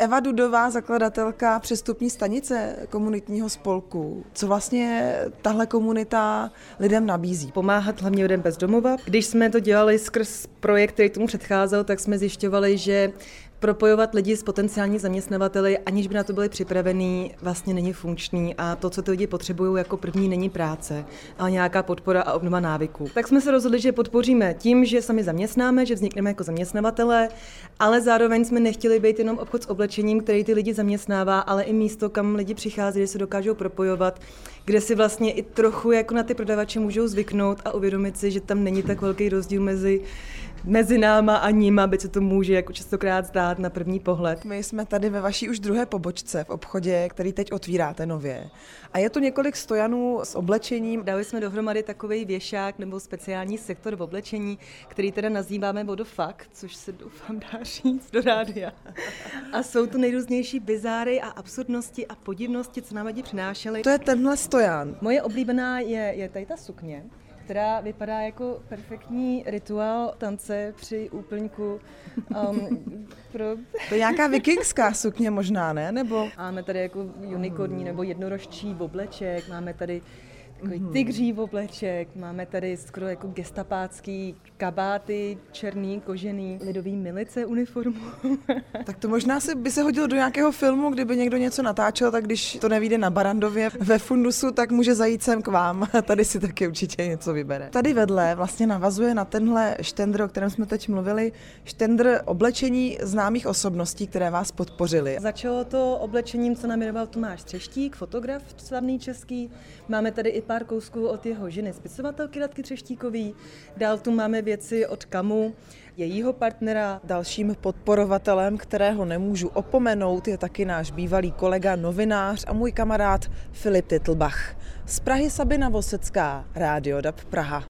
Eva Dudová, zakladatelka přestupní stanice komunitního spolku. Co vlastně tahle komunita lidem nabízí? Pomáhat hlavně lidem bez domova. Když jsme to dělali skrz projekt, který tomu předcházel, tak jsme zjišťovali, že propojovat lidi s potenciální zaměstnavateli, aniž by na to byli připravení, vlastně není funkční a to, co ty lidi potřebují jako první, není práce, ale nějaká podpora a obnova návyků. Tak jsme se rozhodli, že podpoříme tím, že sami zaměstnáme, že vznikneme jako zaměstnavatele, ale zároveň jsme nechtěli být jenom obchod s oblečením, který ty lidi zaměstnává, ale i místo, kam lidi přichází, kde se dokážou propojovat, kde si vlastně i trochu jako na ty prodavače můžou zvyknout a uvědomit si, že tam není tak velký rozdíl mezi mezi náma a ním, aby se to může jako častokrát zdát na první pohled. My jsme tady ve vaší už druhé pobočce v obchodě, který teď otvíráte nově. A je tu několik stojanů s oblečením. Dali jsme dohromady takový věšák nebo speciální sektor v oblečení, který teda nazýváme Vodofak, což se doufám dá říct do rádia. A jsou tu nejrůznější bizáry a absurdnosti a podivnosti, co nám lidi přinášeli. To je tenhle stojan. Moje oblíbená je, je tady ta sukně která vypadá jako perfektní rituál tance při úplňku. Um, pro... To je nějaká vikingská sukně možná, ne? Nebo... Máme tady jako unikorní nebo jednorožčí obleček, máme tady takový mm-hmm. tygří obleček, máme tady skoro jako gestapácký kabáty, černý, kožený, lidový milice uniformu. tak to možná se, by se hodilo do nějakého filmu, kdyby někdo něco natáčel, tak když to nevíde na Barandově ve fundusu, tak může zajít sem k vám. Tady si taky určitě něco vybere. Tady vedle vlastně navazuje na tenhle štendr, o kterém jsme teď mluvili, štendr oblečení známých osobností, které vás podpořili. Začalo to oblečením, co namíroval Tomáš Třeštík, fotograf slavný český. Máme tady i pár kousků od jeho ženy, spisovatelky Radky Třeštíkový. Dál tu máme věci od Kamu, jejího partnera. Dalším podporovatelem, kterého nemůžu opomenout, je taky náš bývalý kolega, novinář a můj kamarád Filip Titlbach. Z Prahy Sabina Vosecká, Rádio DAB Praha.